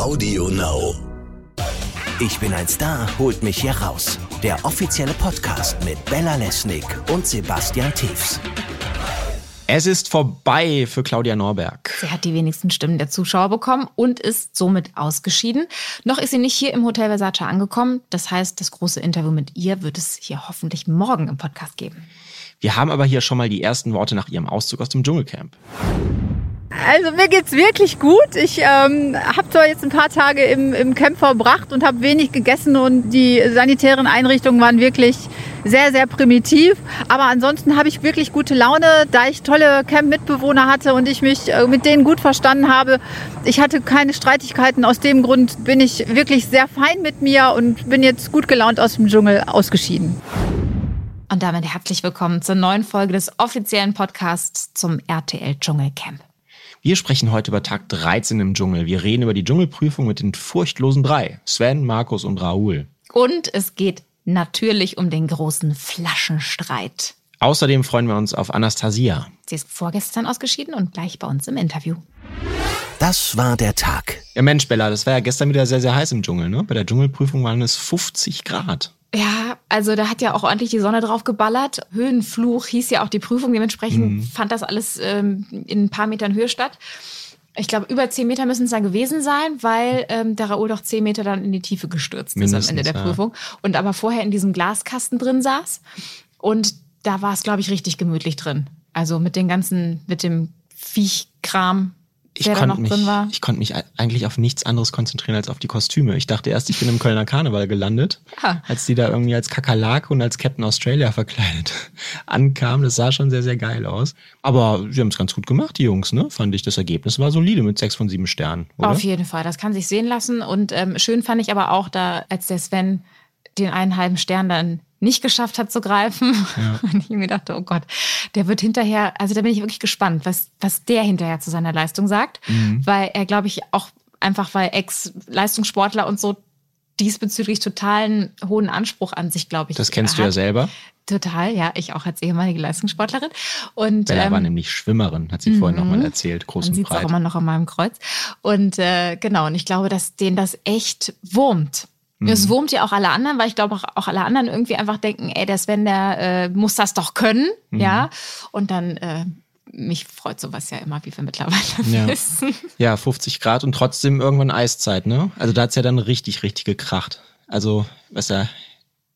Audio Now. Ich bin ein Star, holt mich hier raus. Der offizielle Podcast mit Bella Lesnick und Sebastian Tiefs. Es ist vorbei für Claudia Norberg. Sie hat die wenigsten Stimmen der Zuschauer bekommen und ist somit ausgeschieden. Noch ist sie nicht hier im Hotel Versace angekommen. Das heißt, das große Interview mit ihr wird es hier hoffentlich morgen im Podcast geben. Wir haben aber hier schon mal die ersten Worte nach ihrem Auszug aus dem Dschungelcamp. Also mir geht's wirklich gut. Ich ähm, habe zwar jetzt ein paar Tage im, im Camp verbracht und habe wenig gegessen und die sanitären Einrichtungen waren wirklich sehr, sehr primitiv. Aber ansonsten habe ich wirklich gute Laune, da ich tolle Camp-Mitbewohner hatte und ich mich äh, mit denen gut verstanden habe. Ich hatte keine Streitigkeiten. Aus dem Grund bin ich wirklich sehr fein mit mir und bin jetzt gut gelaunt aus dem Dschungel ausgeschieden. Und damit herzlich willkommen zur neuen Folge des offiziellen Podcasts zum RTL Dschungelcamp. Wir sprechen heute über Tag 13 im Dschungel. Wir reden über die Dschungelprüfung mit den furchtlosen drei. Sven, Markus und Raoul. Und es geht natürlich um den großen Flaschenstreit. Außerdem freuen wir uns auf Anastasia. Sie ist vorgestern ausgeschieden und gleich bei uns im Interview. Das war der Tag. Ja Mensch, Bella, das war ja gestern wieder sehr, sehr heiß im Dschungel. Ne? Bei der Dschungelprüfung waren es 50 Grad. Ja, also da hat ja auch ordentlich die Sonne drauf geballert. Höhenfluch hieß ja auch die Prüfung. Dementsprechend mhm. fand das alles ähm, in ein paar Metern Höhe statt. Ich glaube, über zehn Meter müssen es dann gewesen sein, weil ähm, der Raoul doch zehn Meter dann in die Tiefe gestürzt Mindestens, ist am Ende der ja. Prüfung. Und aber vorher in diesem Glaskasten drin saß. Und da war es, glaube ich, richtig gemütlich drin. Also mit den ganzen, mit dem Viechkram, ich konnte mich, ich konnte mich eigentlich auf nichts anderes konzentrieren als auf die Kostüme. Ich dachte erst, ich bin im Kölner Karneval gelandet, ja. als die da irgendwie als Kakerlake und als Captain Australia verkleidet ankamen. Das sah schon sehr, sehr geil aus. Aber sie haben es ganz gut gemacht, die Jungs, ne? Fand ich. Das Ergebnis war solide mit sechs von sieben Sternen. Oder? Auf jeden Fall, das kann sich sehen lassen. Und ähm, schön fand ich aber auch da, als der Sven den einen halben Stern dann nicht geschafft hat zu greifen. Ja. Und ich mir dachte, oh Gott, der wird hinterher, also da bin ich wirklich gespannt, was, was der hinterher zu seiner Leistung sagt. Mhm. Weil er, glaube ich, auch einfach, weil Ex-Leistungssportler und so diesbezüglich totalen hohen Anspruch an sich, glaube ich. Das kennst hat. du ja selber. Total, ja, ich auch als ehemalige Leistungssportlerin. Und, Bella ähm, war nämlich Schwimmerin, hat sie vorhin nochmal mhm. erzählt, groß Man und breit. auch immer noch an meinem Kreuz. Und äh, genau, und ich glaube, dass den das echt wurmt. Mhm. Es wurmt ja auch alle anderen, weil ich glaube auch, auch alle anderen irgendwie einfach denken, ey, der Sven, der äh, muss das doch können, mhm. ja. Und dann äh, mich freut sowas ja immer, wie wir mittlerweile ja. wissen. Ja, 50 Grad und trotzdem irgendwann Eiszeit, ne? Also da hat's ja dann richtig, richtig gekracht. Also, was ja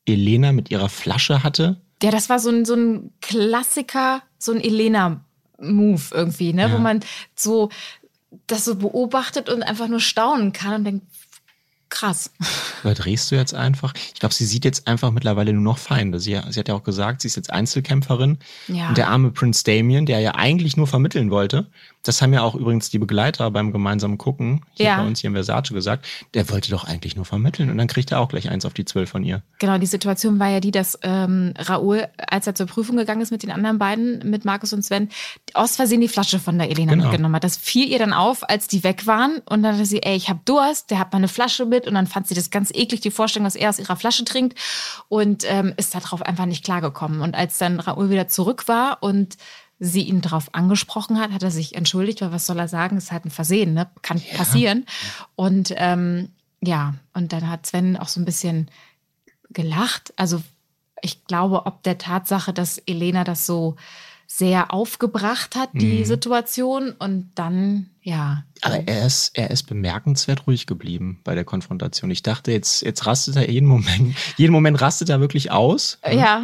Elena mit ihrer Flasche hatte. Ja, das war so ein, so ein Klassiker, so ein Elena-Move irgendwie, ne? Ja. Wo man so das so beobachtet und einfach nur staunen kann und denkt, krass. Überdrehst du jetzt einfach? Ich glaube, sie sieht jetzt einfach mittlerweile nur noch Feinde. Sie, sie hat ja auch gesagt, sie ist jetzt Einzelkämpferin. Ja. Und der arme Prince Damien, der ja eigentlich nur vermitteln wollte, das haben ja auch übrigens die Begleiter beim gemeinsamen Gucken hier ja. bei uns hier in Versace gesagt, der wollte doch eigentlich nur vermitteln und dann kriegt er auch gleich eins auf die zwölf von ihr. Genau, die Situation war ja die, dass ähm, Raoul, als er zur Prüfung gegangen ist mit den anderen beiden, mit Markus und Sven, aus Versehen die Flasche von der Elena genau. mitgenommen hat. Das fiel ihr dann auf, als die weg waren und dann dachte sie, ey, ich hab Durst, der hat mal eine Flasche mit und dann fand sie das ganz eklig, die Vorstellung, dass er aus ihrer Flasche trinkt und ähm, ist darauf einfach nicht klargekommen. Und als dann Raoul wieder zurück war und sie ihn darauf angesprochen hat, hat er sich entschuldigt, weil was soll er sagen? Ist halt ein Versehen, ne? Kann ja. passieren. Und ähm, ja, und dann hat Sven auch so ein bisschen gelacht. Also ich glaube, ob der Tatsache, dass Elena das so sehr aufgebracht hat, die mhm. Situation. Und dann, ja. Aber er ist, er ist bemerkenswert ruhig geblieben bei der Konfrontation. Ich dachte, jetzt, jetzt rastet er jeden Moment, jeden Moment rastet er wirklich aus. Ja.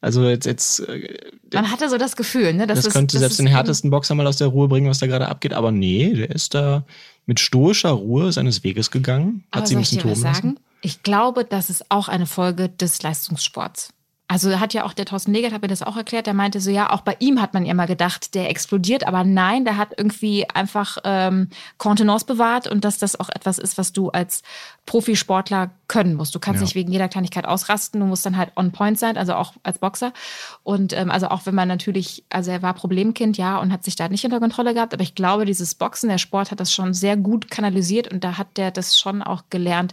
Also jetzt, jetzt äh, man hatte so das Gefühl, ne? das könnte das selbst den härtesten Boxer mal aus der Ruhe bringen, was da gerade abgeht. Aber nee, der ist da mit stoischer Ruhe seines Weges gegangen. Hat aber sie ein bisschen toben lassen. Ich glaube, das ist auch eine Folge des Leistungssports. Also hat ja auch der Thorsten Legert hat mir das auch erklärt, der meinte so, ja, auch bei ihm hat man ja immer gedacht, der explodiert, aber nein, der hat irgendwie einfach ähm, Kontenance bewahrt und dass das auch etwas ist, was du als Profisportler können musst. Du kannst ja. nicht wegen jeder Kleinigkeit ausrasten, du musst dann halt on point sein, also auch als Boxer. Und ähm, also auch wenn man natürlich, also er war Problemkind, ja, und hat sich da nicht unter Kontrolle gehabt, aber ich glaube, dieses Boxen, der Sport hat das schon sehr gut kanalisiert und da hat der das schon auch gelernt,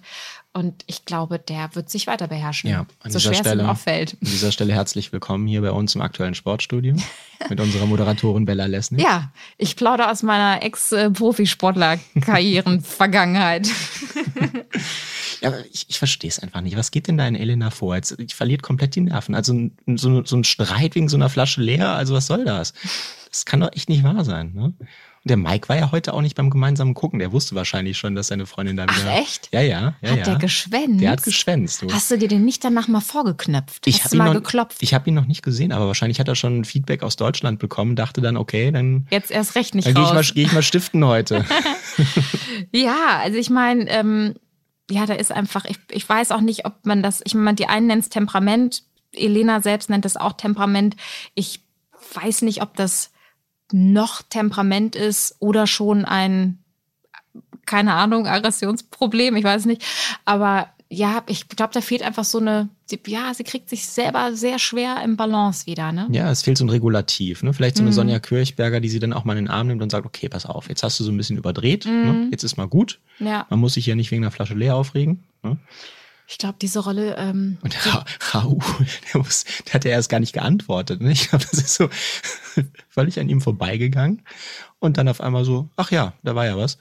Und ich glaube, der wird sich weiter beherrschen. Ja, an so dieser Stelle, es ihm auffällt. An dieser Stelle herzlich willkommen hier bei uns im aktuellen Sportstudio mit unserer Moderatorin Bella Lesnick. Ja, ich plaudere aus meiner Ex-Profisportler-Karrieren-Vergangenheit. ja, aber ich, ich verstehe es einfach nicht. Was geht denn da in Elena vor? Jetzt, ich verliert komplett die Nerven. Also so, so ein Streit wegen so einer Flasche leer, also was soll das? Das kann doch echt nicht wahr sein. Ne? Der Mike war ja heute auch nicht beim gemeinsamen Gucken. Der wusste wahrscheinlich schon, dass seine Freundin da wieder. Ach, echt? Ja, ja. ja hat ja. der geschwänzt? Der hat geschwänzt. Du. Hast du dir den nicht danach mal vorgeknöpft? Ich habe ihn, mal noch, geklopft? Ich habe ihn noch nicht gesehen, aber wahrscheinlich hat er schon Feedback aus Deutschland bekommen, dachte dann, okay, dann. Jetzt erst recht nicht dann gehe ich, geh ich, mal stiften heute. ja, also ich meine, ähm, ja, da ist einfach, ich, ich weiß auch nicht, ob man das, ich meine, die einen nennt es Temperament, Elena selbst nennt es auch Temperament. Ich weiß nicht, ob das noch Temperament ist oder schon ein, keine Ahnung, Aggressionsproblem, ich weiß nicht. Aber ja, ich glaube, da fehlt einfach so eine, ja, sie kriegt sich selber sehr schwer im Balance wieder, ne? Ja, es fehlt so ein Regulativ, ne? Vielleicht so eine mhm. Sonja Kirchberger, die sie dann auch mal in den Arm nimmt und sagt, okay, pass auf, jetzt hast du so ein bisschen überdreht, ne? mhm. ne? jetzt ist mal gut. Ja. Man muss sich ja nicht wegen einer Flasche leer aufregen. Ne? Ich glaube, diese Rolle. Ähm, und Ra Raoul, der, muss, der hat ja erst gar nicht geantwortet. Ne? Ich glaube, das ist so völlig an ihm vorbeigegangen. Und dann auf einmal so, ach ja, da war ja was.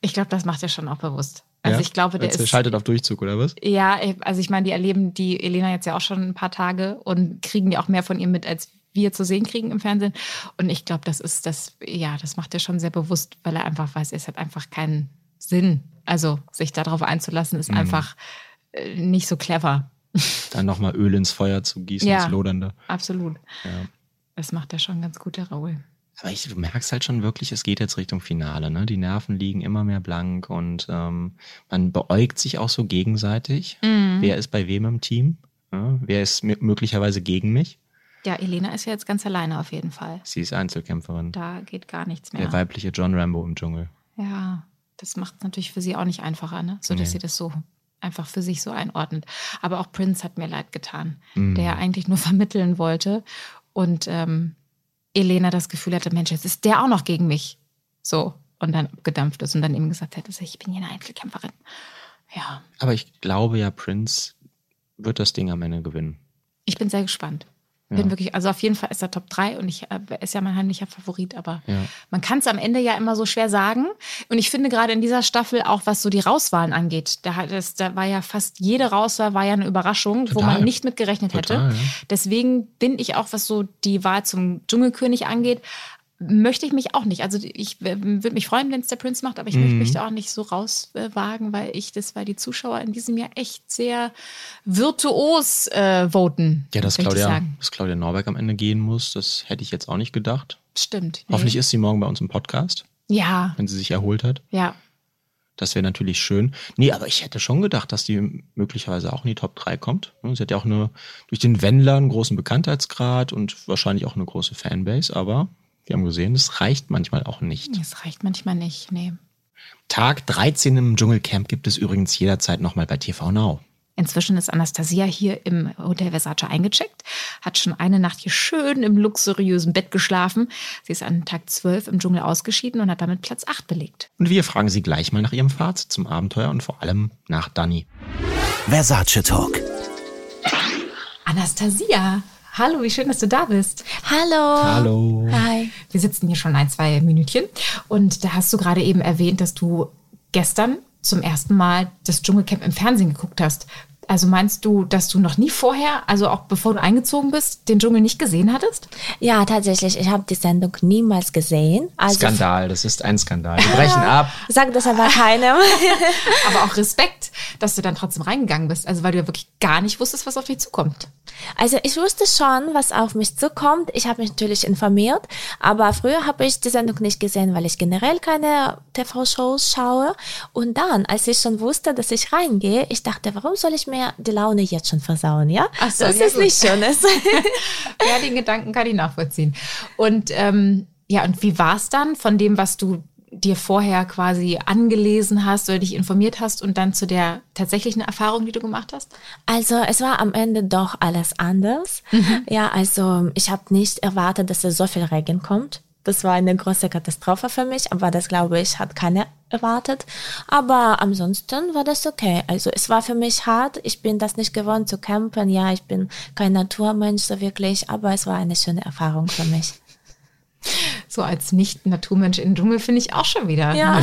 Ich glaube, das macht er schon auch bewusst. Also ja? ich glaube, der, der ist, schaltet auf Durchzug oder was? Ja, also ich meine, die erleben die Elena jetzt ja auch schon ein paar Tage und kriegen ja auch mehr von ihm mit, als wir zu sehen kriegen im Fernsehen. Und ich glaube, das ist das, ja, das macht er schon sehr bewusst, weil er einfach weiß, es hat einfach keinen Sinn. Also sich darauf einzulassen, ist mhm. einfach äh, nicht so clever. Dann nochmal Öl ins Feuer zu gießen, ja, ins Lodernde. Absolut. Ja. Das macht er schon ganz gut, der Raoul. Aber ich, du merkst halt schon wirklich, es geht jetzt Richtung Finale. Ne? Die Nerven liegen immer mehr blank und ähm, man beäugt sich auch so gegenseitig. Mhm. Wer ist bei wem im Team? Ja? Wer ist möglicherweise gegen mich? Ja, Elena ist ja jetzt ganz alleine auf jeden Fall. Sie ist Einzelkämpferin. Da geht gar nichts mehr. Der weibliche John Rambo im Dschungel. Ja, das macht es natürlich für sie auch nicht einfacher, ne? so dass nee. sie das so einfach für sich so einordnet. Aber auch Prince hat mir leid getan, mhm. der eigentlich nur vermitteln wollte und ähm, Elena das Gefühl hatte, Mensch, jetzt ist der auch noch gegen mich. So. Und dann gedampft ist und dann eben gesagt hätte, ich bin hier eine Einzelkämpferin. Ja. Aber ich glaube ja, Prince wird das Ding am Ende gewinnen. Ich bin sehr gespannt. Ja. Bin wirklich, also auf jeden Fall ist er Top 3 und ich äh, ist ja mein heimlicher Favorit, aber ja. man kann es am Ende ja immer so schwer sagen. Und ich finde gerade in dieser Staffel auch, was so die Rauswahlen angeht, da, hat es, da war ja fast jede Rauswahl war ja eine Überraschung, Total. wo man nicht mit gerechnet Total, hätte. Ja. Deswegen bin ich auch, was so die Wahl zum Dschungelkönig angeht, möchte ich mich auch nicht. Also ich würde mich freuen, wenn es der Prinz macht, aber ich mhm. möchte mich da auch nicht so rauswagen, weil ich das, weil die Zuschauer in diesem Jahr echt sehr virtuos äh, voten. Ja, dass Claudia, dass Claudia Norberg am Ende gehen muss, das hätte ich jetzt auch nicht gedacht. Stimmt. Nee. Hoffentlich ist sie morgen bei uns im Podcast. Ja. Wenn sie sich erholt hat. Ja. Das wäre natürlich schön. Nee, aber ich hätte schon gedacht, dass die möglicherweise auch in die Top 3 kommt. Sie hat ja auch eine, durch den Wendler einen großen Bekanntheitsgrad und wahrscheinlich auch eine große Fanbase, aber wir haben gesehen, es reicht manchmal auch nicht. Es reicht manchmal nicht, nee. Tag 13 im Dschungelcamp gibt es übrigens jederzeit nochmal bei TV Now. Inzwischen ist Anastasia hier im Hotel Versace eingecheckt, hat schon eine Nacht hier schön im luxuriösen Bett geschlafen. Sie ist an Tag 12 im Dschungel ausgeschieden und hat damit Platz 8 belegt. Und wir fragen sie gleich mal nach ihrem Fazit zum Abenteuer und vor allem nach Dani. Versace Talk. Anastasia, Hallo, wie schön, dass du da bist. Hallo. Hallo. Hi. Wir sitzen hier schon ein, zwei Minütchen und da hast du gerade eben erwähnt, dass du gestern zum ersten Mal das Dschungelcamp im Fernsehen geguckt hast. Also meinst du, dass du noch nie vorher, also auch bevor du eingezogen bist, den Dschungel nicht gesehen hattest? Ja, tatsächlich. Ich habe die Sendung niemals gesehen. Also Skandal, das ist ein Skandal. Wir brechen ab. Sag das aber keinem. aber auch Respekt, dass du dann trotzdem reingegangen bist. Also weil du ja wirklich gar nicht wusstest, was auf dich zukommt. Also ich wusste schon, was auf mich zukommt. Ich habe mich natürlich informiert, aber früher habe ich die Sendung nicht gesehen, weil ich generell keine TV-Shows schaue. Und dann, als ich schon wusste, dass ich reingehe, ich dachte, warum soll ich mir mir die Laune jetzt schon versauen, ja? Ach so, das ja, ist gut. nicht schönes. ja, den Gedanken kann ich nachvollziehen. Und ähm, ja, und wie war es dann von dem, was du dir vorher quasi angelesen hast oder dich informiert hast und dann zu der tatsächlichen Erfahrung, die du gemacht hast? Also es war am Ende doch alles anders. Mhm. Ja, also ich habe nicht erwartet, dass es so viel Regen kommt Das war eine große Katastrophe für mich, aber das glaube ich hat keiner erwartet. Aber ansonsten war das okay. Also es war für mich hart. Ich bin das nicht gewohnt zu campen. Ja, ich bin kein Naturmensch so wirklich, aber es war eine schöne Erfahrung für mich. So als Nicht-Naturmensch in Dschungel finde ich auch schon wieder. Ja. ja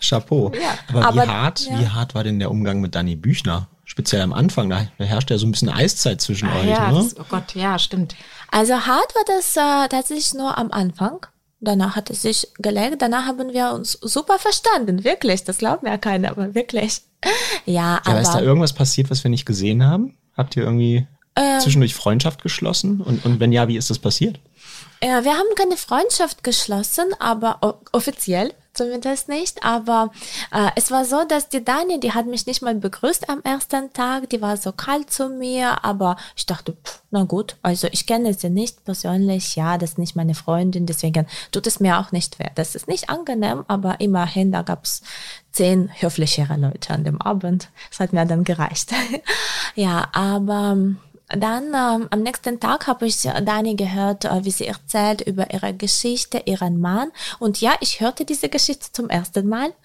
Chapeau. Ja. Aber, aber, wie hart, ja. wie hart war denn der Umgang mit Dani Büchner? Speziell am Anfang, da, da herrscht ja so ein bisschen Eiszeit zwischen ah, euch, ja, ne? Das, oh Gott, ja, stimmt. Also hart war das äh, tatsächlich nur am Anfang. Danach hat es sich gelegt. Danach haben wir uns super verstanden. Wirklich. Das glaubt mir ja keiner, aber wirklich. Ja, ja aber. Ist da irgendwas passiert, was wir nicht gesehen haben? Habt ihr irgendwie ähm, zwischendurch Freundschaft geschlossen? Und, und wenn ja, wie ist das passiert? Ja, wir haben keine Freundschaft geschlossen, aber offiziell zumindest nicht. Aber äh, es war so, dass die Dani, die hat mich nicht mal begrüßt am ersten Tag, die war so kalt zu mir, aber ich dachte, pff, na gut, also ich kenne sie nicht persönlich, ja, das ist nicht meine Freundin, deswegen tut es mir auch nicht weh. Das ist nicht angenehm, aber immerhin, da gab's zehn höflichere Leute an dem Abend. Das hat mir dann gereicht. ja, aber dann ähm, am nächsten Tag habe ich Dani gehört, äh, wie sie erzählt über ihre Geschichte, ihren Mann. Und ja, ich hörte diese Geschichte zum ersten Mal.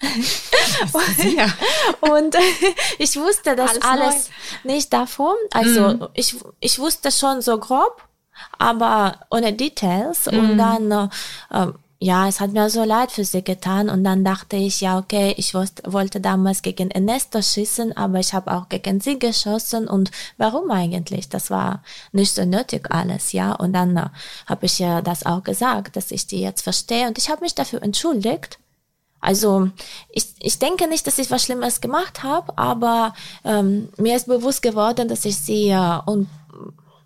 und äh, ich wusste das alles, alles nicht davon. Also mm. ich, ich wusste schon so grob, aber ohne Details. Mm. Und mhm. dann äh, ja, es hat mir so leid für sie getan und dann dachte ich, ja, okay, ich wollte damals gegen Ernesto schießen, aber ich habe auch gegen sie geschossen und warum eigentlich? Das war nicht so nötig alles, ja. Und dann äh, habe ich ja das auch gesagt, dass ich die jetzt verstehe und ich habe mich dafür entschuldigt. Also ich, ich denke nicht, dass ich was Schlimmes gemacht habe, aber ähm, mir ist bewusst geworden, dass ich sie äh, un,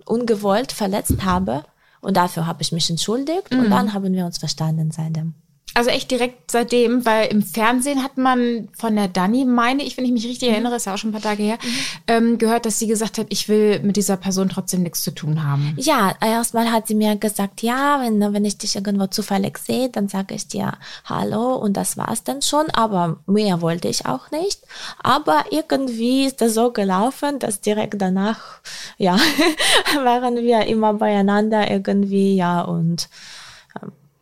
ungewollt verletzt habe. Und dafür habe ich mich entschuldigt mhm. und dann haben wir uns verstanden seitdem. Also echt direkt seitdem, weil im Fernsehen hat man von der Dani, meine ich, wenn ich mich richtig mhm. erinnere, ist ja auch schon ein paar Tage her, mhm. ähm, gehört, dass sie gesagt hat, ich will mit dieser Person trotzdem nichts zu tun haben. Ja, erstmal hat sie mir gesagt, ja, wenn, wenn ich dich irgendwo zufällig sehe, dann sage ich dir Hallo und das war's dann schon, aber mehr wollte ich auch nicht. Aber irgendwie ist das so gelaufen, dass direkt danach, ja, waren wir immer beieinander irgendwie, ja, und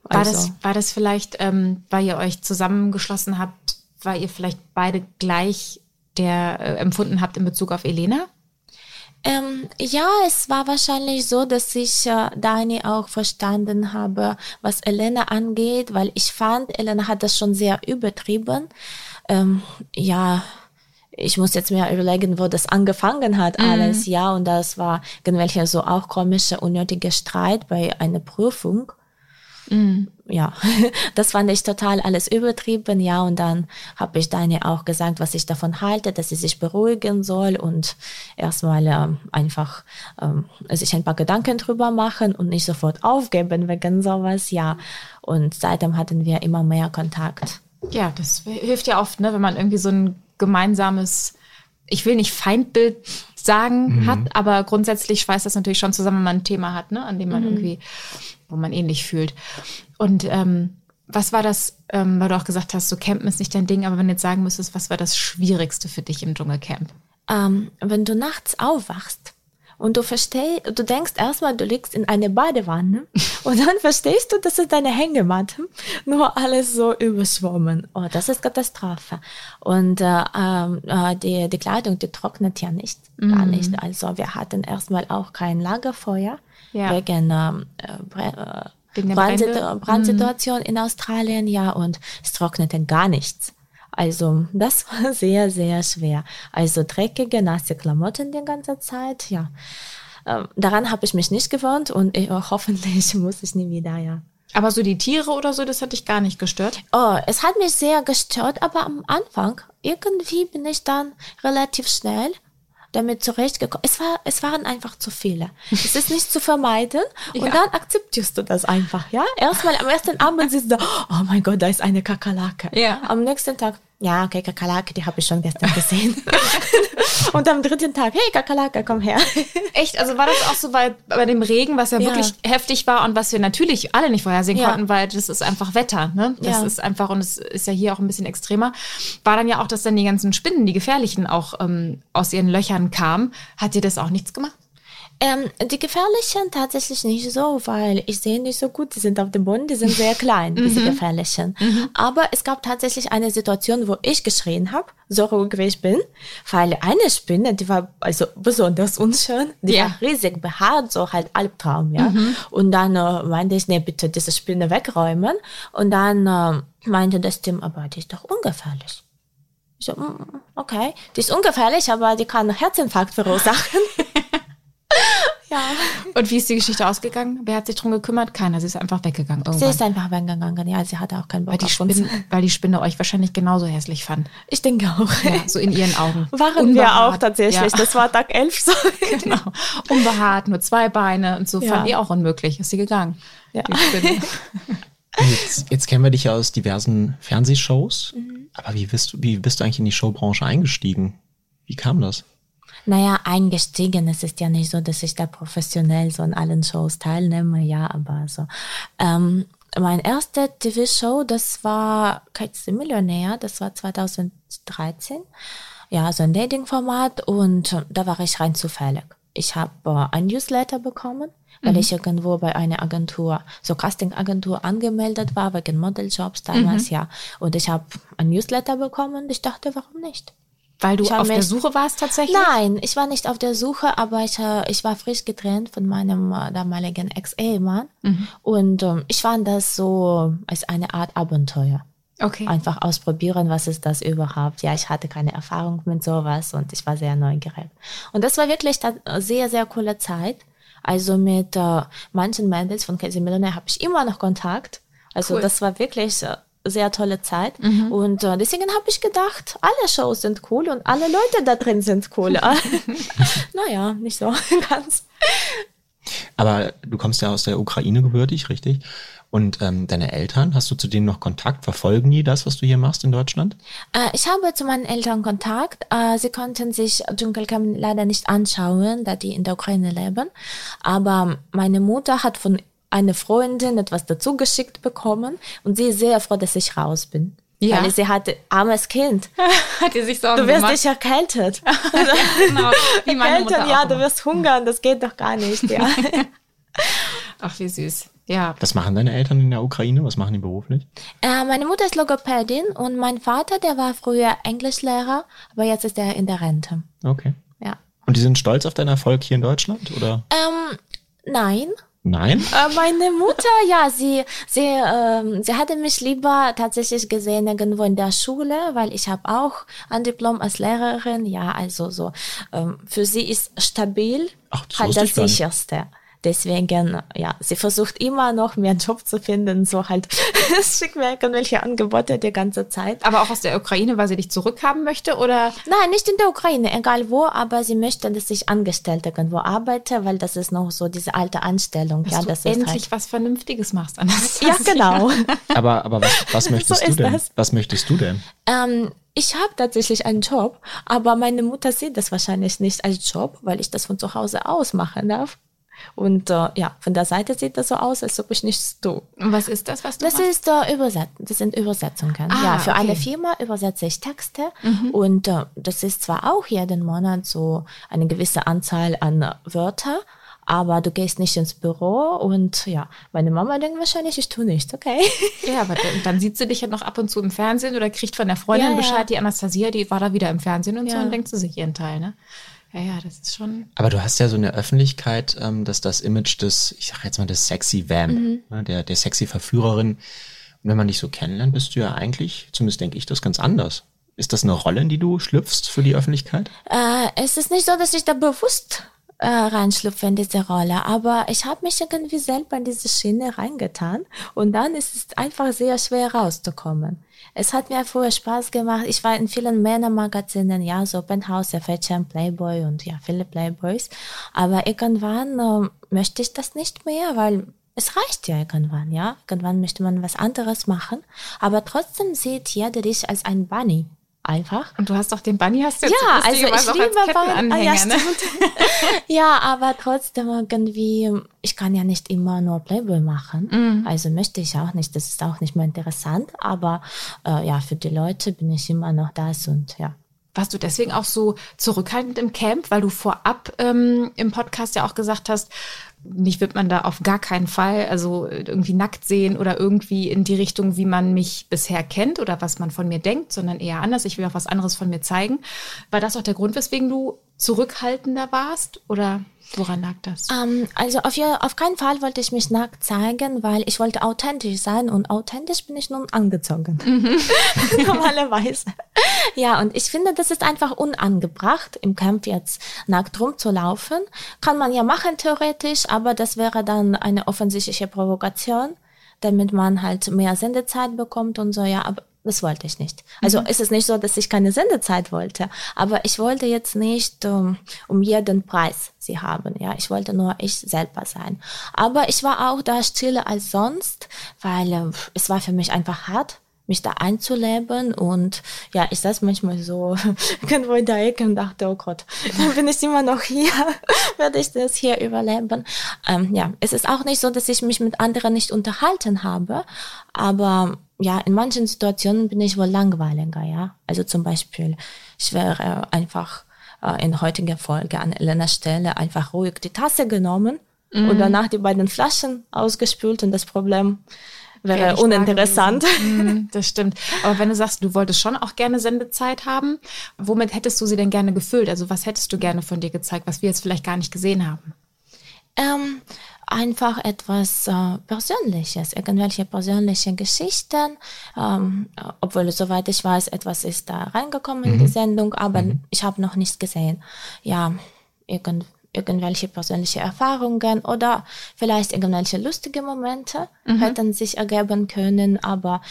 war, also. das, war das vielleicht, ähm, weil ihr euch zusammengeschlossen habt, weil ihr vielleicht beide gleich der äh, empfunden habt in Bezug auf Elena? Ähm, ja, es war wahrscheinlich so, dass ich äh, Dani auch verstanden habe, was Elena angeht, weil ich fand, Elena hat das schon sehr übertrieben. Ähm, ja, ich muss jetzt mir überlegen, wo das angefangen hat, mhm. alles, ja, und das war irgendwelche so auch komische, unnötige Streit bei einer Prüfung. Mhm. Ja, das fand ich total alles übertrieben, ja. Und dann habe ich Dani auch gesagt, was ich davon halte, dass sie sich beruhigen soll und erstmal ähm, einfach ähm, sich ein paar Gedanken drüber machen und nicht sofort aufgeben wegen sowas, ja. Und seitdem hatten wir immer mehr Kontakt. Ja, das hilft ja oft, ne, wenn man irgendwie so ein gemeinsames, ich will nicht Feindbild sagen mhm. hat, aber grundsätzlich schweißt das natürlich schon zusammen, wenn man ein Thema hat, ne, an dem man mhm. irgendwie wo man ähnlich fühlt. Und ähm, was war das, ähm, weil du auch gesagt hast, so Campen ist nicht dein Ding, aber wenn du jetzt sagen müsstest, was war das Schwierigste für dich im Dschungelcamp? Ähm, wenn du nachts aufwachst und du verstehst, du denkst erstmal, du liegst in einer Badewanne und dann verstehst du, das ist deine Hängematte, nur alles so überschwommen. Oh, das ist Katastrophe. Und äh, äh, die, die Kleidung, die trocknet ja nicht, mhm. gar nicht. Also wir hatten erstmal auch kein Lagerfeuer ja. wegen ähm, äh, äh Brandsitu Brandsituation mhm. in Australien, ja, und es trocknete gar nichts. Also das war sehr, sehr schwer. Also dreckige, nasse Klamotten die ganze Zeit, ja. Ähm, daran habe ich mich nicht gewohnt und ich, oh, hoffentlich muss ich nie wieder, ja. Aber so die Tiere oder so, das hat dich gar nicht gestört? Oh, es hat mich sehr gestört, aber am Anfang irgendwie bin ich dann relativ schnell damit zurechtgekommen. Es, war, es waren einfach zu viele. Es ist nicht zu vermeiden und ja. dann akzeptierst du das einfach, ja? Erstmal am ersten Abend siehst du, oh mein Gott, da ist eine Kakerlake. Ja. Am nächsten Tag, ja, okay, Kakerlake, die habe ich schon gestern gesehen. und am dritten Tag, hey Kakerlake, komm her. Echt? Also war das auch so bei, bei dem Regen, was ja, ja, wirklich heftig war und was wir natürlich alle nicht vorhersehen ja. konnten, weil das ist einfach Wetter, ne? Das ja. ist einfach, und es ist ja hier auch ein bisschen extremer, war dann ja auch, dass dann die ganzen Spinnen, die gefährlichen, auch ähm, aus ihren Löchern kamen. Hat dir das auch nichts gemacht? Ähm, die gefährlichen tatsächlich nicht so, weil ich sehe nicht so gut. Die sind auf dem Boden, die sind sehr klein, diese mhm. gefährlichen. Mhm. Aber es gab tatsächlich eine Situation, wo ich geschrien habe, so ruhig wie ich bin, weil eine Spinne, die war also besonders unschön, die ja. war riesig behaart, so halt Albtraum, ja. Mhm. Und dann äh, meinte ich, nee, bitte diese Spinne wegräumen. Und dann äh, meinte das Team, aber die ist doch ungefährlich. Ich so, mm, okay, die ist ungefährlich, aber die kann Herzinfarkt verursachen. ja. Und wie ist die Geschichte ausgegangen? Wer hat sich drum gekümmert? Keiner. Sie ist einfach weggegangen. Irgendwann. Sie ist einfach weggegangen. Ja, sie hatte auch keinen Bock weil die, Spinne, weil die Spinne euch wahrscheinlich genauso hässlich fand. Ich denke auch. Ja, so in ihren Augen. Waren Unbehaart. wir auch tatsächlich. Ja. Das war Tag 11. So. genau. Unbehaart, nur zwei Beine und so ja. fand die auch unmöglich. Ist sie gegangen. Ja. Jetzt, jetzt, kennen wir dich ja aus diversen Fernsehshows. Mhm. Aber wie bist, du, wie bist du eigentlich in die Showbranche eingestiegen? Wie kam das? Naja, eingestiegen. Es ist ja nicht so, dass ich da professionell so in allen Shows teilnehme, ja, aber so. Ähm, mein erster TV-Show, das war the Millionär, das war 2013. Ja, so ein Dating-Format und da war ich rein zufällig. Ich habe äh, ein Newsletter bekommen weil mhm. ich irgendwo bei einer Agentur, so Casting-Agentur angemeldet war, wegen Modeljobs damals, mhm. ja. Und ich habe ein Newsletter bekommen und ich dachte, warum nicht? Weil du auf der Suche warst tatsächlich? Nein, ich war nicht auf der Suche, aber ich, äh, ich war frisch getrennt von meinem äh, damaligen Ex-Ehemann. Mhm. Und ähm, ich fand das so als eine Art Abenteuer. Okay. Einfach ausprobieren, was ist das überhaupt. Ja, ich hatte keine Erfahrung mit sowas und ich war sehr neugierig. Und das war wirklich eine sehr, sehr coole Zeit. Also mit äh, manchen Mädels von Casey Millionaire habe ich immer noch Kontakt. Also cool. das war wirklich äh, sehr tolle Zeit. Mhm. Und äh, deswegen habe ich gedacht, alle Shows sind cool und alle Leute da drin sind cool. naja, nicht so ganz. Aber du kommst ja aus der Ukraine gebürtig, richtig? Und ähm, deine Eltern, hast du zu denen noch Kontakt? Verfolgen die das, was du hier machst in Deutschland? Äh, ich habe zu meinen Eltern Kontakt. Äh, sie konnten sich Dschungelcamp leider nicht anschauen, da die in der Ukraine leben. Aber meine Mutter hat von einer Freundin etwas dazu geschickt bekommen und sie ist sehr froh, dass ich raus bin. Ja. Weil sie hatte armes Kind. hat sie sich Sorgen Du wirst gemacht? dich erkältet. ja, genau. Wie meine Mutter ja, du wirst hungern, das geht doch gar nicht. Ja. Ach, wie süß. Ja. Was machen deine Eltern in der Ukraine? Was machen die beruflich? Äh, meine Mutter ist Logopädin und mein Vater, der war früher Englischlehrer, aber jetzt ist er in der Rente. Okay. Ja. Und die sind stolz auf deinen Erfolg hier in Deutschland, oder? Ähm, nein. Nein? Äh, meine Mutter, ja, sie, sie, ähm, sie hatte mich lieber tatsächlich gesehen irgendwo in der Schule, weil ich habe auch ein Diplom als Lehrerin. Ja, also so. Ähm, für sie ist stabil Ach, das halt das sicherste. Deswegen, ja, sie versucht immer noch mehr einen Job zu finden, so halt, es schickt mir irgendwelche Angebote die ganze Zeit. Aber auch aus der Ukraine, weil sie dich zurückhaben möchte, oder? Nein, nicht in der Ukraine, egal wo, aber sie möchte, dass ich angestellt irgendwo arbeite, weil das ist noch so diese alte Anstellung. Dass ja, du das endlich ist halt was Vernünftiges machst. Ja, genau. aber, aber was, was möchtest so du denn? Das. Was möchtest du denn? Ähm, ich habe tatsächlich einen Job, aber meine Mutter sieht das wahrscheinlich nicht als Job, weil ich das von zu Hause aus machen darf. Und äh, ja, von der Seite sieht das so aus, als ob ich nichts tue. Und was ist das, was du Das machst? ist äh, Überset das sind Übersetzungen. Ah, ja, für okay. eine Firma übersetze ich Texte mhm. und äh, das ist zwar auch jeden Monat so eine gewisse Anzahl an äh, Wörter, aber du gehst nicht ins Büro und ja, meine Mama denkt wahrscheinlich, ich tue nichts, okay. Ja, aber dann, dann sieht sie dich ja noch ab und zu im Fernsehen oder kriegt von der Freundin ja, Bescheid, ja. die Anastasia, die war da wieder im Fernsehen und ja. so und denkt sie sich ihren Teil, ne? Ja, ja, das ist schon. Aber du hast ja so eine Öffentlichkeit, ähm, dass das Image des, ich sag jetzt mal, des sexy Vamp, mhm. ne, der, der sexy Verführerin. Und wenn man dich so kennenlernt, bist du ja eigentlich, zumindest denke ich, das ganz anders. Ist das eine Rolle, in die du schlüpfst für die Öffentlichkeit? Äh, es ist nicht so, dass ich da bewusst äh, reinschlüpfe in diese Rolle. Aber ich habe mich irgendwie selber in diese Schiene reingetan und dann ist es einfach sehr schwer rauszukommen. Es hat mir vorher Spaß gemacht. Ich war in vielen Männermagazinen, ja, so Penthouse, Fashion, Playboy und ja, viele Playboys. Aber irgendwann äh, möchte ich das nicht mehr, weil es reicht ja irgendwann, ja. Irgendwann möchte man was anderes machen. Aber trotzdem sieht jeder dich als ein Bunny einfach. Und du hast doch den Bunny, hast du jetzt Ja, also ich liebe Bunny. Ah, ja, ne? ja, aber trotzdem irgendwie, ich kann ja nicht immer nur Playboy machen. Mhm. Also möchte ich auch nicht. Das ist auch nicht mehr interessant. Aber äh, ja, für die Leute bin ich immer noch das und ja. Warst du deswegen auch so zurückhaltend im Camp, weil du vorab ähm, im Podcast ja auch gesagt hast, mich wird man da auf gar keinen Fall, also irgendwie nackt sehen oder irgendwie in die Richtung, wie man mich bisher kennt oder was man von mir denkt, sondern eher anders. Ich will auch was anderes von mir zeigen. War das auch der Grund, weswegen du zurückhaltender warst oder woran lag das? Um, ähm, also auf, auf keinen Fall wollte ich mich nackt zeigen, weil ich wollte authentisch sein und authentisch bin ich nun angezogen. Mhm. Normalerweise. Ja, und ich finde, das ist einfach unangebracht, im Camp jetzt nackt rumzulaufen. Kann man ja machen theoretisch, aber das wäre dann eine offensichtliche Provokation damit man halt mehr Sendezeit bekommt und so, ja, aber das wollte ich nicht. Also mhm. ist es nicht so, dass ich keine Sendezeit wollte, aber ich wollte jetzt nicht um, um jeden Preis sie haben. Ja, ich wollte nur ich selber sein. Aber ich war auch da stiller als sonst, weil äh, es war für mich einfach hart mich da einzuleben und ja, ich saß manchmal so irgendwo in der Ecke und dachte, oh Gott, dann bin ich immer noch hier, werde ich das hier überleben. Ähm, ja, es ist auch nicht so, dass ich mich mit anderen nicht unterhalten habe, aber ja, in manchen Situationen bin ich wohl langweiliger, ja. Also zum Beispiel, ich wäre einfach äh, in heutiger Folge an Elenas Stelle einfach ruhig die Tasse genommen mhm. und danach die beiden Flaschen ausgespült und das Problem wäre uninteressant. Mhm, das stimmt. Aber wenn du sagst, du wolltest schon auch gerne Sendezeit haben, womit hättest du sie denn gerne gefüllt? Also was hättest du gerne von dir gezeigt, was wir jetzt vielleicht gar nicht gesehen haben? Ähm, einfach etwas äh, Persönliches, irgendwelche persönliche Geschichten, ähm, obwohl soweit ich weiß, etwas ist da reingekommen mhm. in die mhm. Sendung, aber mhm. ich habe noch nichts gesehen. Ja, irgend, irgendwelche persönliche Erfahrungen oder vielleicht irgendwelche lustige Momente mhm. hätten sich ergeben können, aber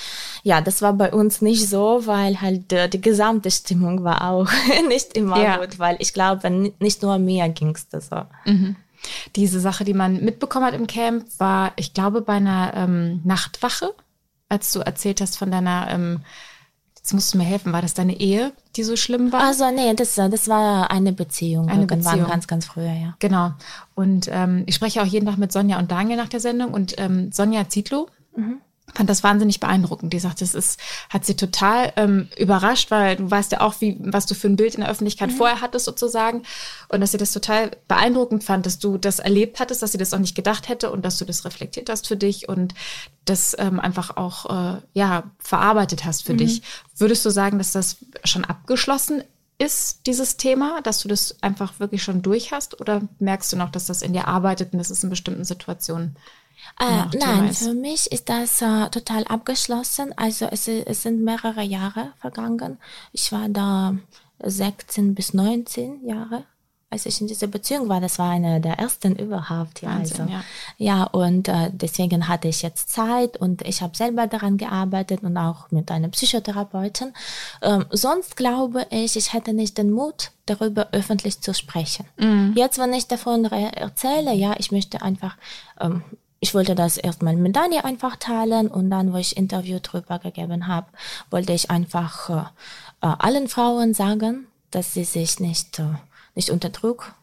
ja, das war bei uns nicht so, weil halt die, die gesamte Stimmung war auch nicht immer ja. gut, weil ich glaube, nicht nur mir ging es so. Mhm. Diese Sache, die man mitbekommen hat im Camp, war, ich glaube, bei einer ähm, Nachtwache, als du erzählt hast von deiner, ähm, jetzt musst du mir helfen, war das deine Ehe, die so schlimm war? Also nee, das, das war eine Beziehung. Eine Beziehung. ganz, ganz früher, ja. Genau. Und ähm, ich spreche auch jeden Tag mit Sonja und Daniel nach der Sendung und ähm, Sonja Zietlow, mhm fand das wahnsinnig beeindruckend. Die sagt, das ist, hat sie total ähm, überrascht, weil du weißt ja auch, wie, was du für ein Bild in der Öffentlichkeit mhm. vorher hattest sozusagen. Und dass sie das total beeindruckend fand, dass du das erlebt hattest, dass sie das auch nicht gedacht hätte und dass du das reflektiert hast für dich und das ähm, einfach auch äh, ja verarbeitet hast für mhm. dich. Würdest du sagen, dass das schon abgeschlossen ist, dieses Thema, dass du das einfach wirklich schon durch hast? Oder merkst du noch, dass das in dir arbeitet und das ist in bestimmten Situationen äh, nein, für mich ist das äh, total abgeschlossen. Also es, es sind mehrere Jahre vergangen. Ich war da 16 bis 19 Jahre als ich in dieser Beziehung war, das war eine der ersten überhaupt. Ja, Wahnsinn, also, ja. ja und äh, deswegen hatte ich jetzt Zeit und ich habe selber daran gearbeitet und auch mit einem Psychotherapeutin. Ähm, sonst glaube ich, ich hätte nicht den Mut, darüber öffentlich zu sprechen. Mhm. Jetzt, wenn ich davon erzähle, ja, ich möchte einfach ähm, ich wollte das erstmal mit Dani einfach teilen und dann, wo ich Interview drüber gegeben habe, wollte ich einfach äh, äh, allen Frauen sagen, dass sie sich nicht, äh, nicht unter Druck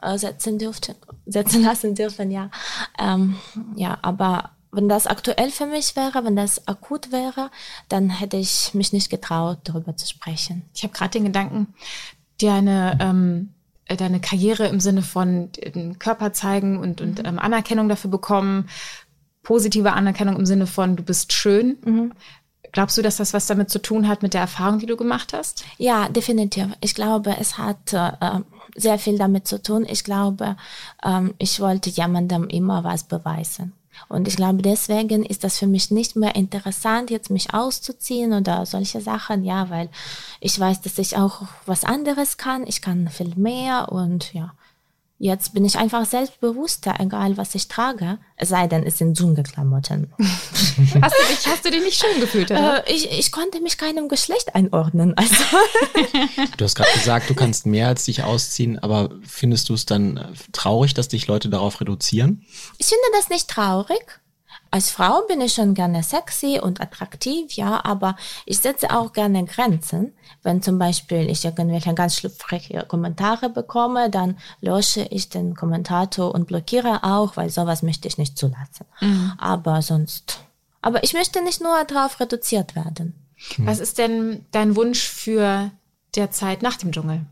äh, setzen dürften, setzen lassen dürfen, ja. Ähm, ja, aber wenn das aktuell für mich wäre, wenn das akut wäre, dann hätte ich mich nicht getraut, darüber zu sprechen. Ich habe gerade den Gedanken, dir eine ähm, äh, deine Karriere im Sinne von den Körper zeigen und, und mhm. ähm, Anerkennung dafür bekommen, positive Anerkennung im Sinne von du bist schön. Mhm. Glaubst du, dass das was damit zu tun hat mit der Erfahrung, die du gemacht hast? Ja, definitiv. Ich glaube, es hat äh, sehr viel damit zu tun. Ich glaube, ähm, ich wollte jemandem immer was beweisen. Und ich glaube, deswegen ist das für mich nicht mehr interessant, jetzt mich auszuziehen oder solche Sachen, ja, weil ich weiß, dass ich auch was anderes kann. Ich kann viel mehr und ja. Jetzt bin ich einfach selbstbewusster, egal was ich trage. Es sei denn, es sind Dschungelklamotten. hast, du dich, hast du dich nicht schön gefühlt? Oder? Äh, ich, ich konnte mich keinem Geschlecht einordnen. Also. du hast gerade gesagt, du kannst mehr als dich ausziehen, aber findest du es dann äh, traurig, dass dich Leute darauf reduzieren? Ich finde das nicht traurig als Frau bin ich schon gerne sexy und attraktiv, ja, aber ich setze auch gerne Grenzen. Wenn zum Beispiel ich irgendwelche ganz schlüpfrige Kommentare bekomme, dann lösche ich den Kommentator und blockiere auch, weil sowas möchte ich nicht zulassen. Mhm. Aber sonst, aber ich möchte nicht nur darauf reduziert werden. Was ist denn dein Wunsch für der Zeit nach dem Dschungel?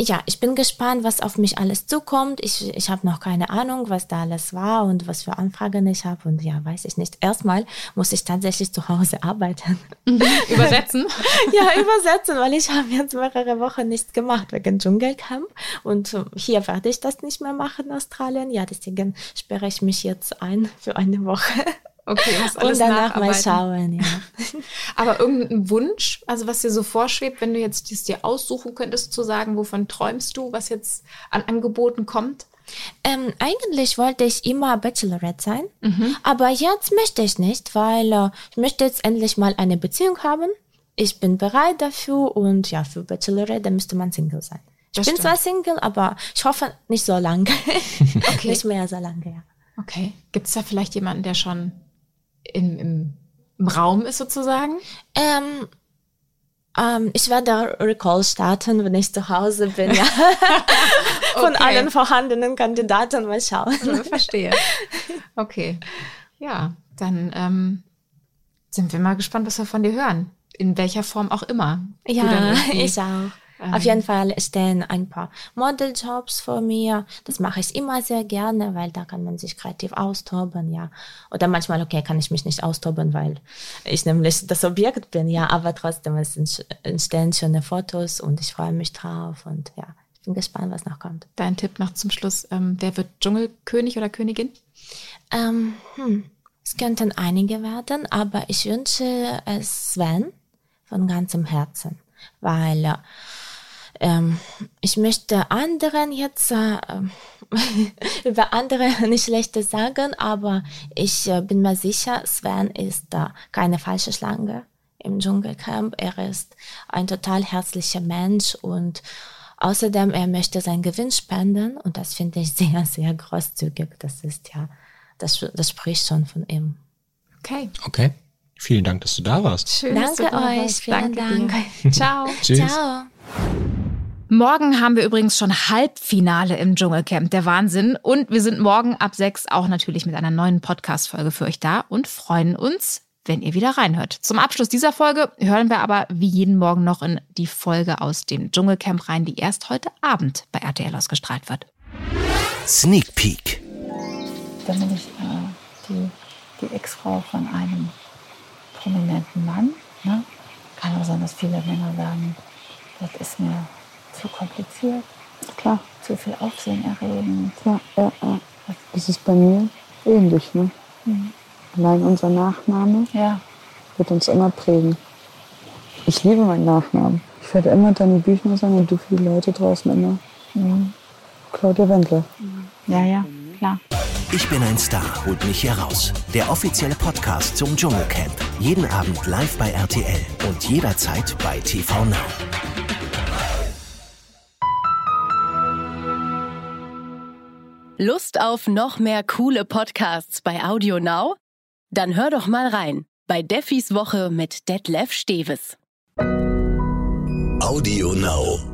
Ja, ich bin gespannt, was auf mich alles zukommt. Ich, ich habe noch keine Ahnung, was da alles war und was für Anfragen ich habe. Und ja, weiß ich nicht. Erstmal muss ich tatsächlich zu Hause arbeiten. übersetzen? ja, übersetzen, weil ich habe jetzt mehrere Wochen nichts gemacht wegen Dschungelcamp. Und hier werde ich das nicht mehr machen in Australien. Ja, deswegen sperre ich mich jetzt ein für eine Woche. Okay, muss alles Und danach mal schauen, ja. Aber irgendein Wunsch, also was dir so vorschwebt, wenn du jetzt es dir aussuchen könntest, zu sagen, wovon träumst du, was jetzt an Angeboten kommt? Ähm, eigentlich wollte ich immer Bachelorette sein, mhm. aber jetzt möchte ich nicht, weil äh, ich möchte jetzt endlich mal eine Beziehung haben. Ich bin bereit dafür und ja, für Bachelorette müsste man Single sein. Ich das bin stimmt. zwar Single, aber ich hoffe nicht so lange. okay. nicht mehr so lange, ja. Okay. Gibt es da vielleicht jemanden, der schon im, im, im Raum ist sozusagen? Ähm, ähm, ich werde Recall starten, wenn ich zu Hause bin, ja. Von okay. allen vorhandenen Kandidaten mal schauen. Verstehe. Okay. Ja, dann ähm, sind wir mal gespannt, was wir von dir hören. In welcher Form auch immer. Ja, ich auch. Ähm. Auf jeden Fall stehen ein paar Modeljobs vor mir. Das mache ich immer sehr gerne, weil da kann man sich kreativ austoben, ja. Oder manchmal, okay, kann ich mich nicht austoben, weil ich nämlich das Objekt bin, ja. Aber trotzdem es entstehen schöne Fotos und ich freue mich drauf und ja, ich bin gespannt, was noch kommt. Dein Tipp noch zum Schluss. Ähm, wer wird Dschungelkönig oder Königin? Ähm, hm. Es könnten einige werden, aber ich wünsche es Sven von ganzem Herzen, weil ähm, ich möchte anderen jetzt äh, über andere nicht schlechtes sagen, aber ich äh, bin mir sicher, Sven ist äh, keine falsche Schlange im Dschungelcamp. Er ist ein total herzlicher Mensch und außerdem er möchte seinen Gewinn spenden und das finde ich sehr, sehr großzügig. Das ist ja, das, das spricht schon von ihm. Okay. Okay. Vielen Dank, dass du da warst. Schön, Danke euch. Vielen Dank. Ciao. Tschüss. Ciao. Morgen haben wir übrigens schon Halbfinale im Dschungelcamp. Der Wahnsinn. Und wir sind morgen ab sechs auch natürlich mit einer neuen Podcast-Folge für euch da und freuen uns, wenn ihr wieder reinhört. Zum Abschluss dieser Folge hören wir aber wie jeden Morgen noch in die Folge aus dem Dschungelcamp rein, die erst heute Abend bei RTL ausgestrahlt wird. Sneak Peek. Dann bin ich äh, die, die Ex-Frau von einem prominenten Mann. Ne? Kann auch sein, dass viele Männer sagen, das ist mir zu kompliziert. Klar. Zu viel Aufsehen erregend. Ja, ja, ja. Das ist bei mir ähnlich. Ne? Mhm. Allein unser Nachname ja. wird uns immer prägen. Ich liebe meinen Nachnamen. Ich werde immer Danny Büchner sagen und du für die Leute draußen immer mhm. Claudia Wendler. Ja, ja, klar. Ich bin ein Star, holt mich hier raus. Der offizielle Podcast zum Dschungelcamp. Jeden Abend live bei RTL und jederzeit bei TV Now. Lust auf noch mehr coole Podcasts bei Audio Now? Dann hör doch mal rein bei Deffis Woche mit Detlef Steves. Audio Now.